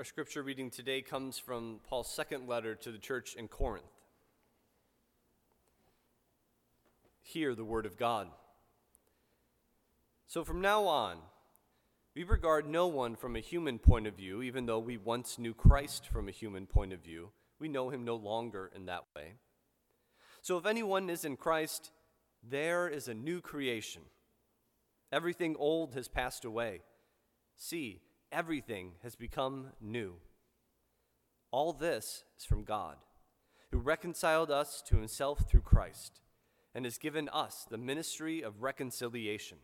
Our scripture reading today comes from Paul's second letter to the church in Corinth. Hear the word of God. So from now on, we regard no one from a human point of view, even though we once knew Christ from a human point of view. We know him no longer in that way. So if anyone is in Christ, there is a new creation. Everything old has passed away. See, everything has become new. All this is from God, who reconciled us to himself through Christ and has given us the ministry of reconciliation.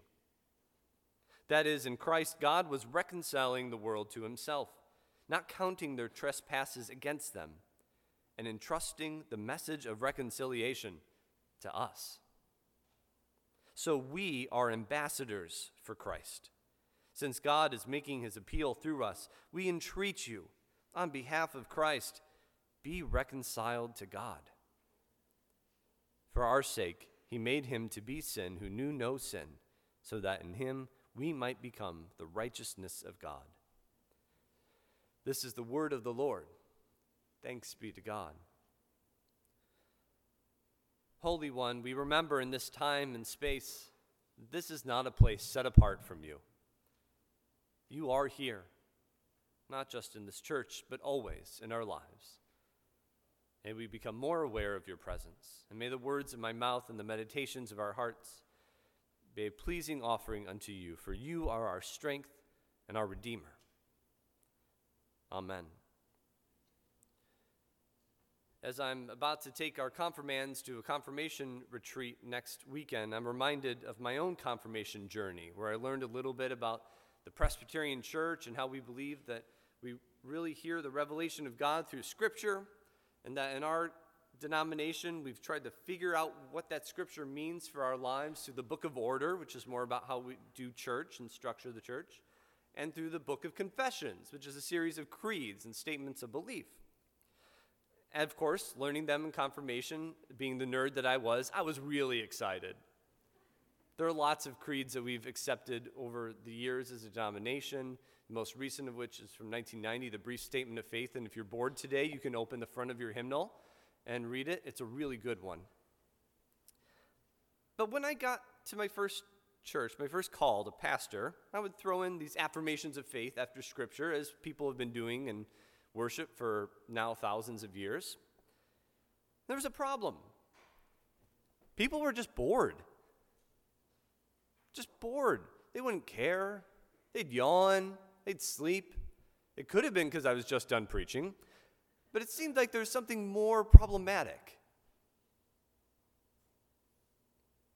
That is, in Christ, God was reconciling the world to himself, not counting their trespasses against them, and entrusting the message of reconciliation to us. So we are ambassadors for Christ. Since God is making his appeal through us, we entreat you, on behalf of Christ, be reconciled to God. For our sake, he made him to be sin who knew no sin, so that in him we might become the righteousness of God. This is the word of the Lord. Thanks be to God. Holy One, we remember in this time and space, this is not a place set apart from you. You are here, not just in this church, but always in our lives. May we become more aware of your presence, and may the words of my mouth and the meditations of our hearts be a pleasing offering unto you, for you are our strength and our Redeemer. Amen. As I'm about to take our confirmands to a confirmation retreat next weekend, I'm reminded of my own confirmation journey, where I learned a little bit about the Presbyterian Church and how we believe that we really hear the revelation of God through Scripture and that in our denomination, we've tried to figure out what that scripture means for our lives through the book of order, which is more about how we do church and structure the church, and through the book of confessions, which is a series of creeds and statements of belief. And of course, learning them in confirmation, being the nerd that I was, I was really excited. There are lots of creeds that we've accepted over the years as a denomination the most recent of which is from 1990, the Brief Statement of Faith. And if you're bored today, you can open the front of your hymnal and read it. It's a really good one. But when I got to my first church, my first call to pastor, I would throw in these affirmations of faith after Scripture, as people have been doing in worship for now thousands of years. There was a problem. People were just bored. Just bored. They wouldn't care. They'd yawn. They'd sleep. It could have been because I was just done preaching, but it seemed like there's something more problematic.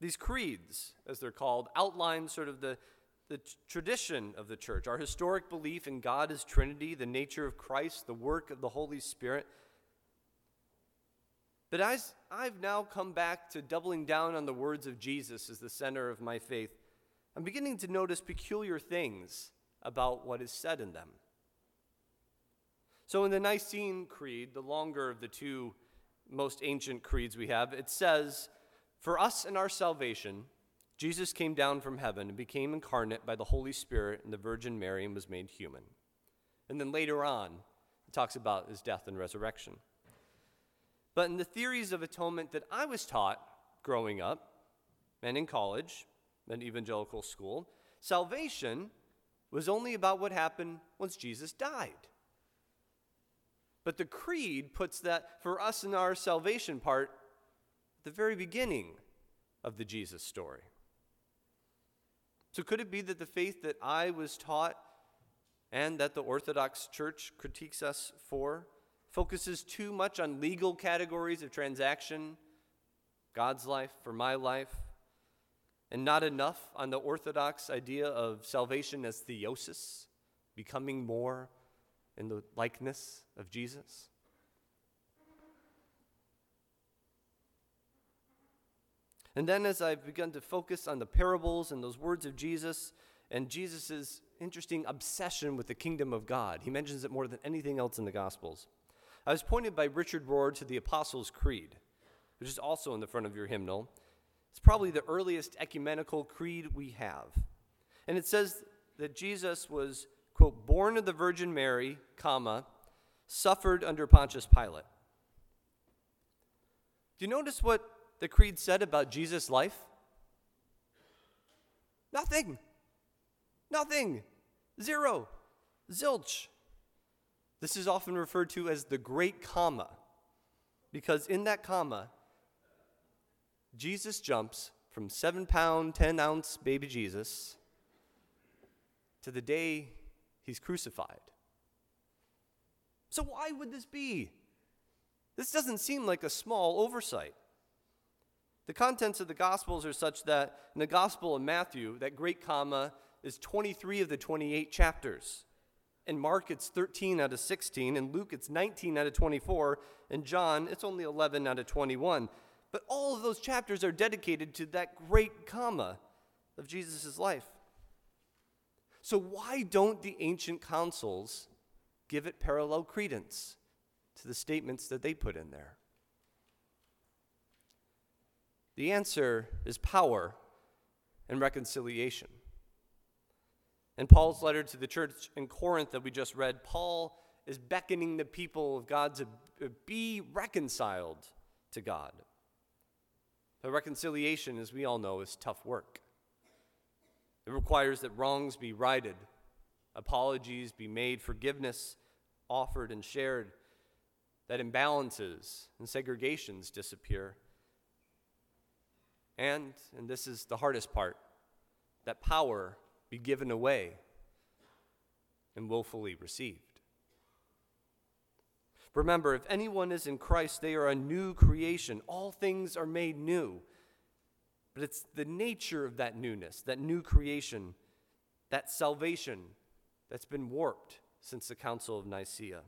These creeds, as they're called, outline sort of the, the t- tradition of the church, our historic belief in God as Trinity, the nature of Christ, the work of the Holy Spirit. But as I've now come back to doubling down on the words of Jesus as the center of my faith, I'm beginning to notice peculiar things about what is said in them. So, in the Nicene Creed, the longer of the two most ancient creeds we have, it says, For us and our salvation, Jesus came down from heaven and became incarnate by the Holy Spirit and the Virgin Mary and was made human. And then later on, it talks about his death and resurrection. But in the theories of atonement that I was taught growing up and in college and evangelical school, salvation was only about what happened once Jesus died. But the creed puts that for us in our salvation part at the very beginning of the Jesus story. So, could it be that the faith that I was taught and that the Orthodox Church critiques us for focuses too much on legal categories of transaction, God's life for my life, and not enough on the orthodox idea of salvation as theosis, becoming more in the likeness of Jesus? And then, as I've begun to focus on the parables and those words of Jesus and Jesus' interesting obsession with the kingdom of God, he mentions it more than anything else in the Gospels. I was pointed by Richard Rohr to the Apostles' Creed, which is also in the front of your hymnal. It's probably the earliest ecumenical creed we have. And it says that Jesus was, quote, born of the Virgin Mary, comma, suffered under Pontius Pilate. Do you notice what the creed said about Jesus' life? Nothing. Nothing. Zero. Zilch. This is often referred to as the great comma, because in that comma, Jesus jumps from seven pound, 10 ounce baby Jesus to the day he's crucified. So, why would this be? This doesn't seem like a small oversight. The contents of the Gospels are such that in the Gospel of Matthew, that great comma is 23 of the 28 chapters. In Mark, it's 13 out of 16. In Luke, it's 19 out of 24. In John, it's only 11 out of 21. But all of those chapters are dedicated to that great comma of Jesus' life. So, why don't the ancient councils give it parallel credence to the statements that they put in there? The answer is power and reconciliation. In Paul's letter to the church in Corinth that we just read, Paul is beckoning the people of God to be reconciled to God. But reconciliation, as we all know, is tough work. It requires that wrongs be righted, apologies be made, forgiveness offered and shared, that imbalances and segregations disappear. And, and this is the hardest part, that power be given away and willfully received. Remember, if anyone is in Christ, they are a new creation. All things are made new. But it's the nature of that newness, that new creation, that salvation that's been warped since the Council of Nicaea.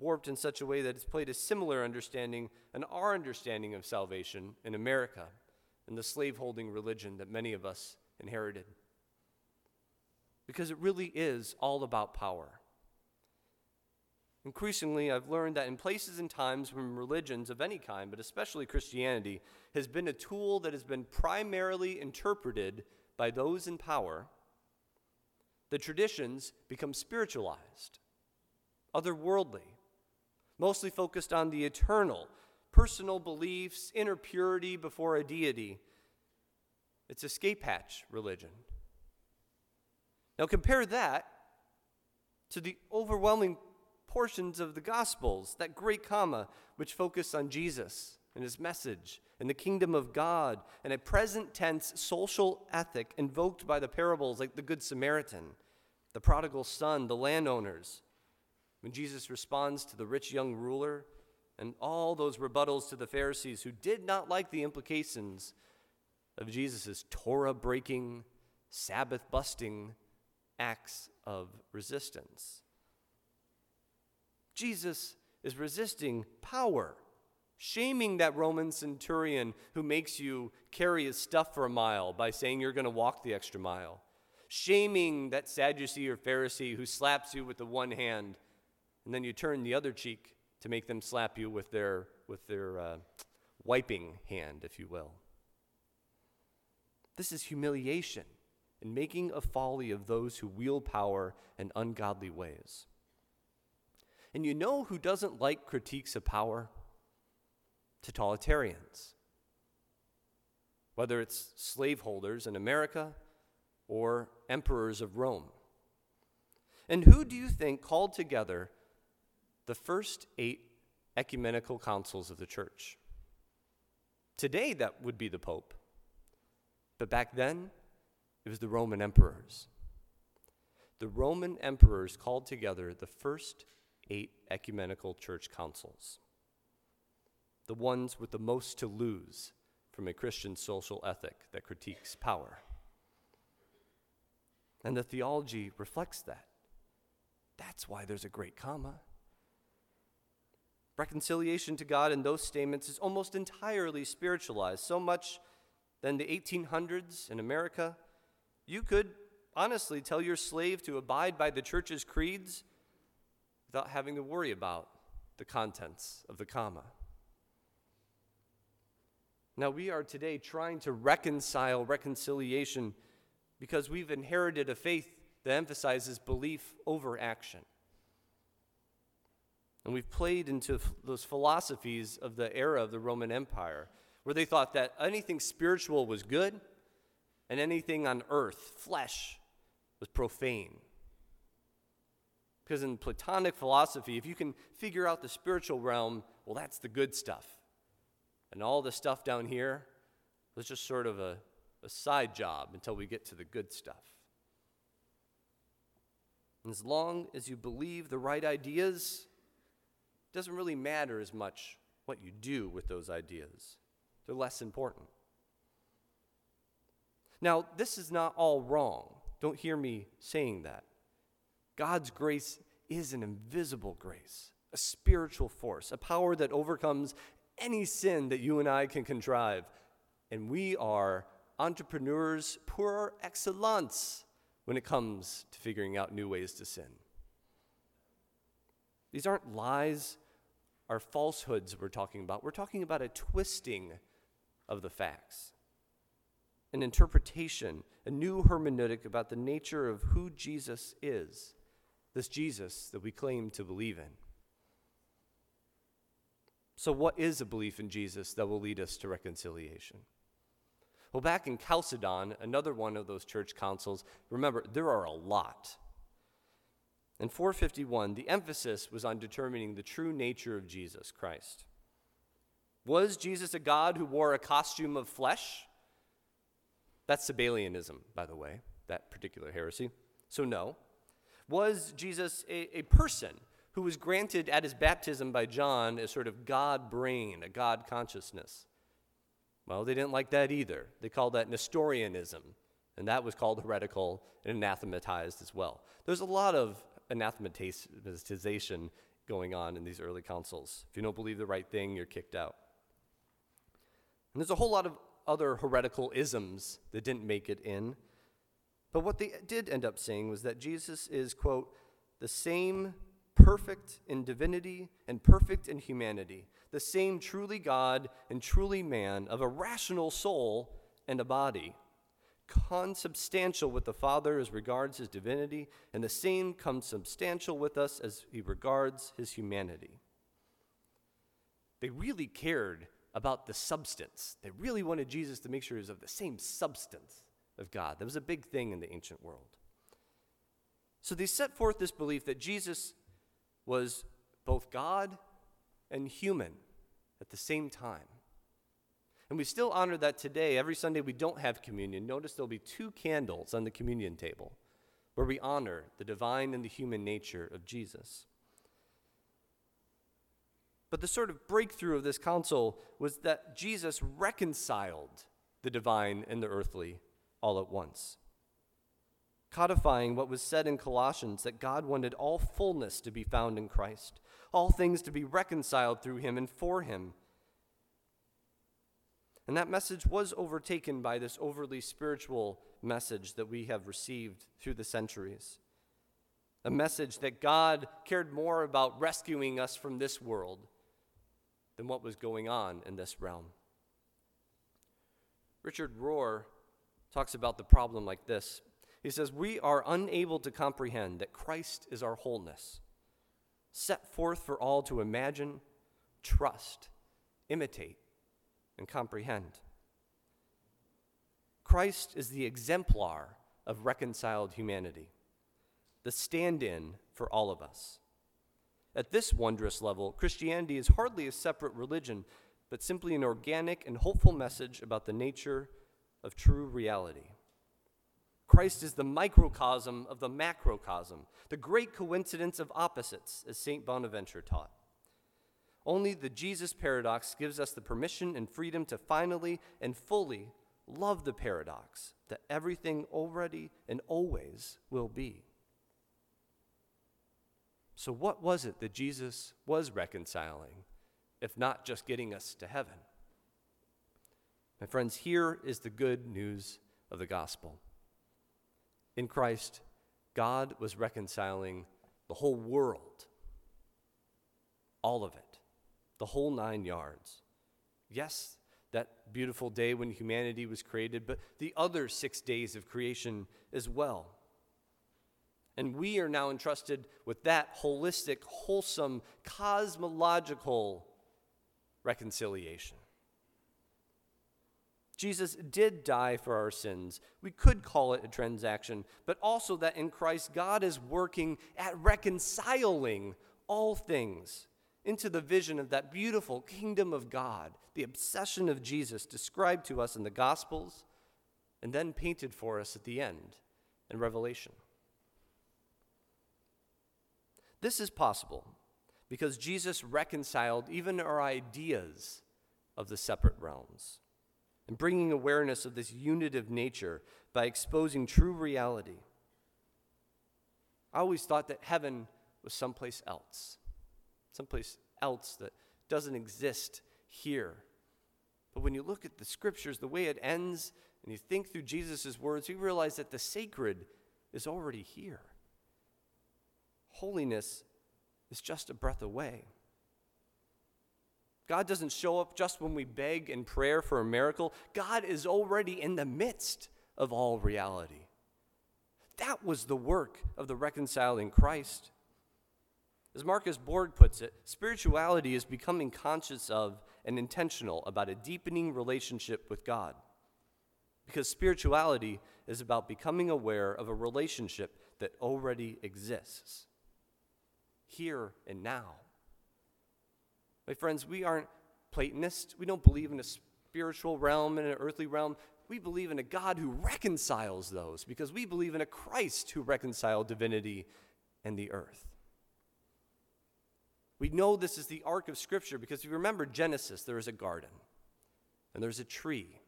Warped in such a way that it's played a similar understanding and our understanding of salvation in America and the slaveholding religion that many of us inherited. Because it really is all about power. Increasingly, I've learned that in places and times when religions of any kind, but especially Christianity, has been a tool that has been primarily interpreted by those in power, the traditions become spiritualized, otherworldly, mostly focused on the eternal, personal beliefs, inner purity before a deity. It's escape hatch religion. Now, compare that to the overwhelming portions of the Gospels, that great comma, which focus on Jesus and his message and the kingdom of God, and a present tense social ethic invoked by the parables like the Good Samaritan, the prodigal son, the landowners. When Jesus responds to the rich young ruler and all those rebuttals to the Pharisees who did not like the implications of Jesus' Torah breaking, Sabbath busting acts of resistance. Jesus is resisting power, shaming that Roman centurion who makes you carry his stuff for a mile by saying you're going to walk the extra mile, shaming that Sadducee or Pharisee who slaps you with the one hand and then you turn the other cheek to make them slap you with their, with their uh, wiping hand, if you will. This is humiliation and making a folly of those who wield power in ungodly ways. And you know who doesn't like critiques of power? Totalitarians. Whether it's slaveholders in America or emperors of Rome. And who do you think called together the first eight ecumenical councils of the church? Today, that would be the Pope. But back then, it was the Roman emperors. The Roman emperors called together the first eight ecumenical church councils, the ones with the most to lose from a Christian social ethic that critiques power. And the theology reflects that. That's why there's a great comma. Reconciliation to God in those statements is almost entirely spiritualized, so much that in the 1800s in America, you could honestly tell your slave to abide by the church's creeds without having to worry about the contents of the comma. Now, we are today trying to reconcile reconciliation because we've inherited a faith that emphasizes belief over action. And we've played into those philosophies of the era of the Roman Empire, where they thought that anything spiritual was good and anything on earth, flesh, was profane. Because in Platonic philosophy, if you can figure out the spiritual realm, well, that's the good stuff. And all the stuff down here was just sort of a, a side job until we get to the good stuff. And as long as you believe the right ideas, it doesn't really matter as much what you do with those ideas. They're less important. Now, this is not all wrong. Don't hear me saying that. God's grace is an invisible grace, a spiritual force, a power that overcomes any sin that you and I can contrive. And we are entrepreneurs par excellence when it comes to figuring out new ways to sin. These aren't lies or falsehoods we're talking about. We're talking about a twisting of the facts, an interpretation, a new hermeneutic about the nature of who Jesus is, this Jesus that we claim to believe in. So, what is a belief in Jesus that will lead us to reconciliation? Well, back in Chalcedon, another one of those church councils, remember, there are a lot. In 451, the emphasis was on determining the true nature of Jesus Christ. Was Jesus a God who wore a costume of flesh? That's Sabellianism, by the way, that particular heresy. So, no. Was Jesus a, a person who was granted at his baptism by John a sort of God brain, a God consciousness? Well, they didn't like that either. They called that Nestorianism, and that was called heretical and anathematized as well. There's a lot of anathematization going on in these early councils. If you don't believe the right thing, you're kicked out. And there's a whole lot of other heretical isms that didn't make it in. But what they did end up saying was that Jesus is, quote, the same perfect in divinity and perfect in humanity, the same truly God and truly man of a rational soul and a body, consubstantial with the Father as regards his divinity, and the same consubstantial with us as he regards his humanity. They really cared about the substance. They really wanted Jesus to make sure he was of the same substance of God. That was a big thing in the ancient world. So they set forth this belief that Jesus was both God and human at the same time. And we still honor that today. Every Sunday we don't have communion. Notice there'll be two candles on the communion table where we honor the divine and the human nature of Jesus. But the sort of breakthrough of this council was that Jesus reconciled the divine and the earthly all at once codifying what was said in Colossians that God wanted all fullness to be found in Christ, all things to be reconciled through him and for him. And that message was overtaken by this overly spiritual message that we have received through the centuries. A message that God cared more about rescuing us from this world than what was going on in this realm. Richard Rohr talks about the problem like this he says, We are unable to comprehend that Christ is our wholeness, set forth for all to imagine, trust, imitate, and comprehend. Christ is the exemplar of reconciled humanity, the stand in for all of us. At this wondrous level, Christianity is hardly a separate religion, but simply an organic and hopeful message about the nature of true reality. Christ is the microcosm of the macrocosm, the great coincidence of opposites, as St. Bonaventure taught. Only the Jesus paradox gives us the permission and freedom to finally and fully love the paradox that everything already and always will be. So, what was it that Jesus was reconciling, if not just getting us to heaven? My friends, here is the good news of the gospel. In Christ, God was reconciling the whole world, all of it, the whole nine yards. Yes, that beautiful day when humanity was created, but the other six days of creation as well. And we are now entrusted with that holistic, wholesome, cosmological reconciliation. Jesus did die for our sins. We could call it a transaction, but also that in Christ, God is working at reconciling all things into the vision of that beautiful kingdom of God, the obsession of Jesus described to us in the Gospels and then painted for us at the end in Revelation. This is possible because Jesus reconciled even our ideas of the separate realms and bringing awareness of this unitive nature by exposing true reality. I always thought that heaven was someplace else, someplace else that doesn't exist here. But when you look at the scriptures, the way it ends, and you think through Jesus' words, you realize that the sacred is already here. Holiness is just a breath away. God doesn't show up just when we beg in prayer for a miracle. God is already in the midst of all reality. That was the work of the reconciling Christ. As Marcus Borg puts it, spirituality is becoming conscious of and intentional about a deepening relationship with God. Because spirituality is about becoming aware of a relationship that already exists, here and now. My friends, we aren't Platonists. We don't believe in a spiritual realm and an earthly realm. We believe in a God who reconciles those because we believe in a Christ who reconciled divinity and the earth. We know this is the arc of Scripture because if you remember Genesis, there is a garden and there's a tree.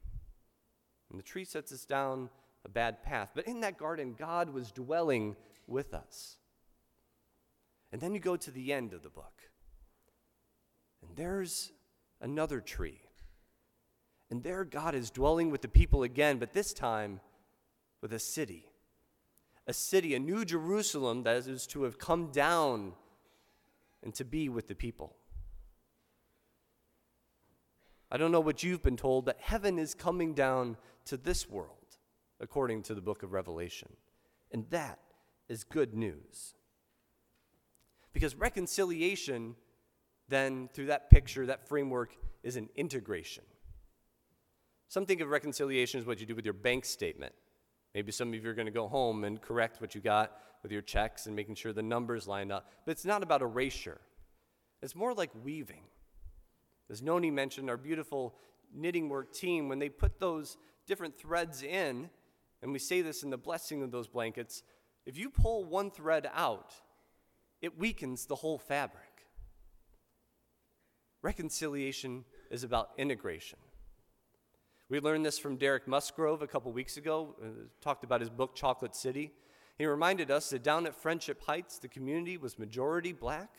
And the tree sets us down a bad path. But in that garden, God was dwelling with us. And then you go to the end of the book. There's another tree. And there God is dwelling with the people again, but this time with a city. A city, a new Jerusalem that is to have come down and to be with the people. I don't know what you've been told, but heaven is coming down to this world, according to the book of Revelation. And that is good news. Because reconciliation then through that picture, that framework is an integration. Some think of reconciliation as what you do with your bank statement. Maybe some of you are going to go home and correct what you got with your checks and making sure the numbers line up. But it's not about erasure, it's more like weaving. As Noni mentioned, our beautiful knitting work team, when they put those different threads in, and we say this in the blessing of those blankets, if you pull one thread out, it weakens the whole fabric. Reconciliation is about integration. We learned this from Derek Musgrove a couple weeks ago, uh, talked about his book, Chocolate City. He reminded us that down at Friendship Heights, the community was majority black.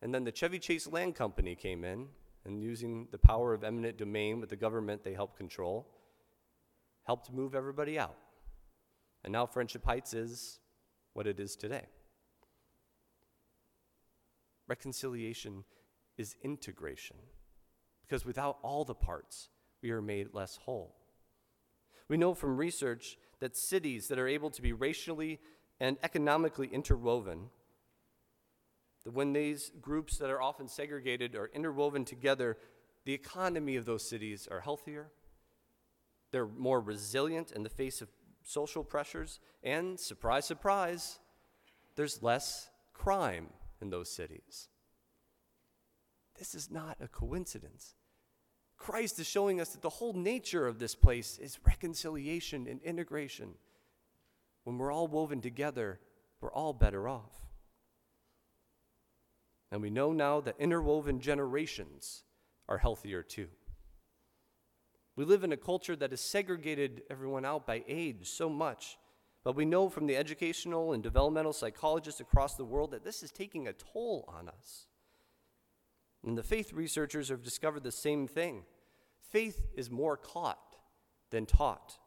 And then the Chevy Chase Land Company came in, and using the power of eminent domain with the government they helped control, helped move everybody out. And now Friendship Heights is what it is today. Reconciliation is integration. Because without all the parts, we are made less whole. We know from research that cities that are able to be racially and economically interwoven, that when these groups that are often segregated are interwoven together, the economy of those cities are healthier, they're more resilient in the face of social pressures, and surprise, surprise, there's less crime in those cities. This is not a coincidence. Christ is showing us that the whole nature of this place is reconciliation and integration. When we're all woven together, we're all better off. And we know now that interwoven generations are healthier too. We live in a culture that has segregated everyone out by age so much, but we know from the educational and developmental psychologists across the world that this is taking a toll on us. And the faith researchers have discovered the same thing. Faith is more caught than taught.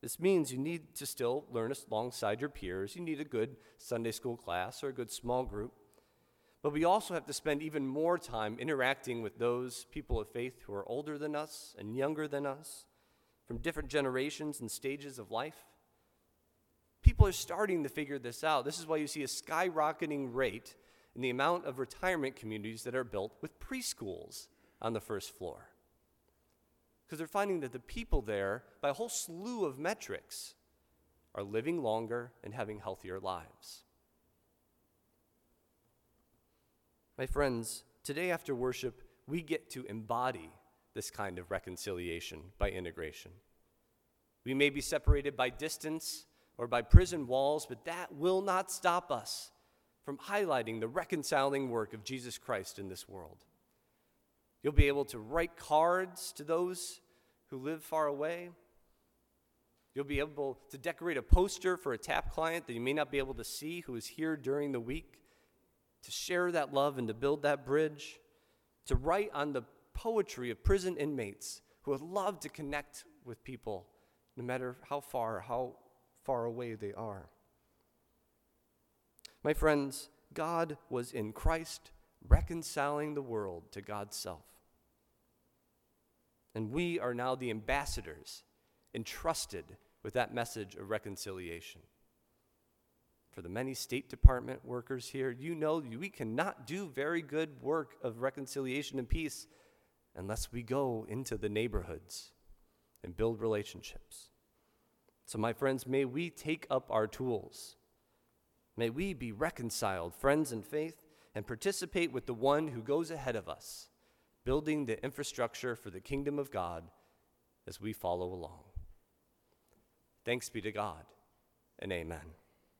This means you need to still learn alongside your peers. You need a good Sunday school class or a good small group. But we also have to spend even more time interacting with those people of faith who are older than us and younger than us, from different generations and stages of life. People are starting to figure this out. This is why you see a skyrocketing rate in the amount of retirement communities that are built with preschools on the first floor. Because they're finding that the people there, by a whole slew of metrics, are living longer and having healthier lives. My friends, today after worship, we get to embody this kind of reconciliation by integration. We may be separated by distance or by prison walls, but that will not stop us from highlighting the reconciling work of Jesus Christ in this world. You'll be able to write cards to those who live far away. You'll be able to decorate a poster for a TAP client that you may not be able to see who is here during the week, to share that love and to build that bridge, to write on the poetry of prison inmates who would love to connect with people no matter how far, how far away they are. My friends, God was in Christ reconciling the world to God's self. And we are now the ambassadors entrusted with that message of reconciliation. For the many State Department workers here, you know we cannot do very good work of reconciliation and peace unless we go into the neighborhoods and build relationships. So, my friends, may we take up our tools. May we be reconciled, friends in faith, and participate with the one who goes ahead of us, building the infrastructure for the kingdom of God as we follow along. Thanks be to God, and amen.